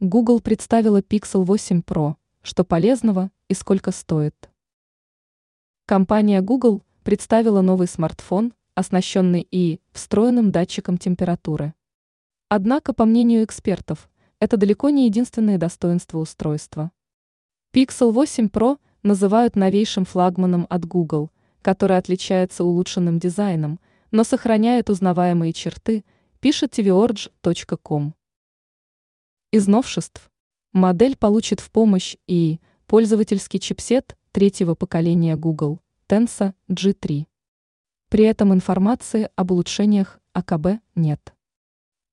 Google представила Pixel 8 Pro, что полезного и сколько стоит. Компания Google представила новый смартфон, оснащенный и встроенным датчиком температуры. Однако, по мнению экспертов, это далеко не единственное достоинство устройства. Pixel 8 Pro называют новейшим флагманом от Google, который отличается улучшенным дизайном, но сохраняет узнаваемые черты, пишет tvOrge.com. Из новшеств. Модель получит в помощь и пользовательский чипсет третьего поколения Google Tensa G3. При этом информации об улучшениях АКБ нет.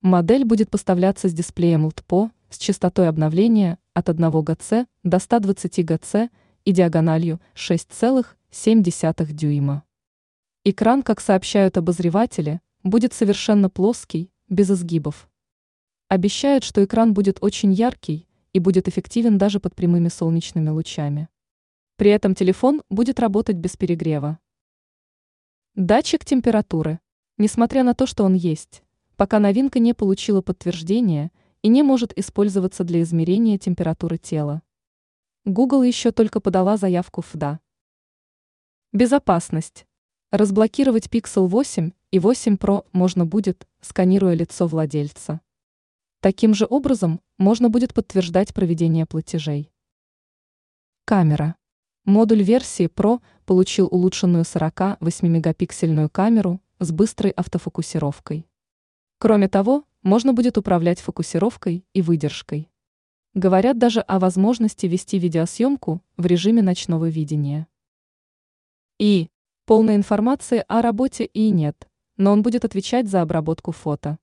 Модель будет поставляться с дисплеем LTPO с частотой обновления от 1 Гц до 120 Гц и диагональю 6,7 дюйма. Экран, как сообщают обозреватели, будет совершенно плоский, без изгибов. Обещают, что экран будет очень яркий и будет эффективен даже под прямыми солнечными лучами. При этом телефон будет работать без перегрева. Датчик температуры. Несмотря на то, что он есть, пока новинка не получила подтверждения и не может использоваться для измерения температуры тела. Google еще только подала заявку в «да». Безопасность. Разблокировать Pixel 8 и 8 Pro можно будет, сканируя лицо владельца. Таким же образом можно будет подтверждать проведение платежей. Камера. Модуль версии Pro получил улучшенную 48-мегапиксельную камеру с быстрой автофокусировкой. Кроме того, можно будет управлять фокусировкой и выдержкой. Говорят даже о возможности вести видеосъемку в режиме ночного видения. И полной информации о работе и нет, но он будет отвечать за обработку фото.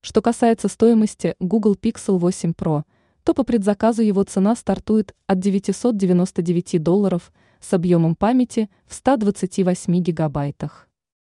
Что касается стоимости Google Pixel 8 Pro, то по предзаказу его цена стартует от 999 долларов с объемом памяти в 128 гигабайтах.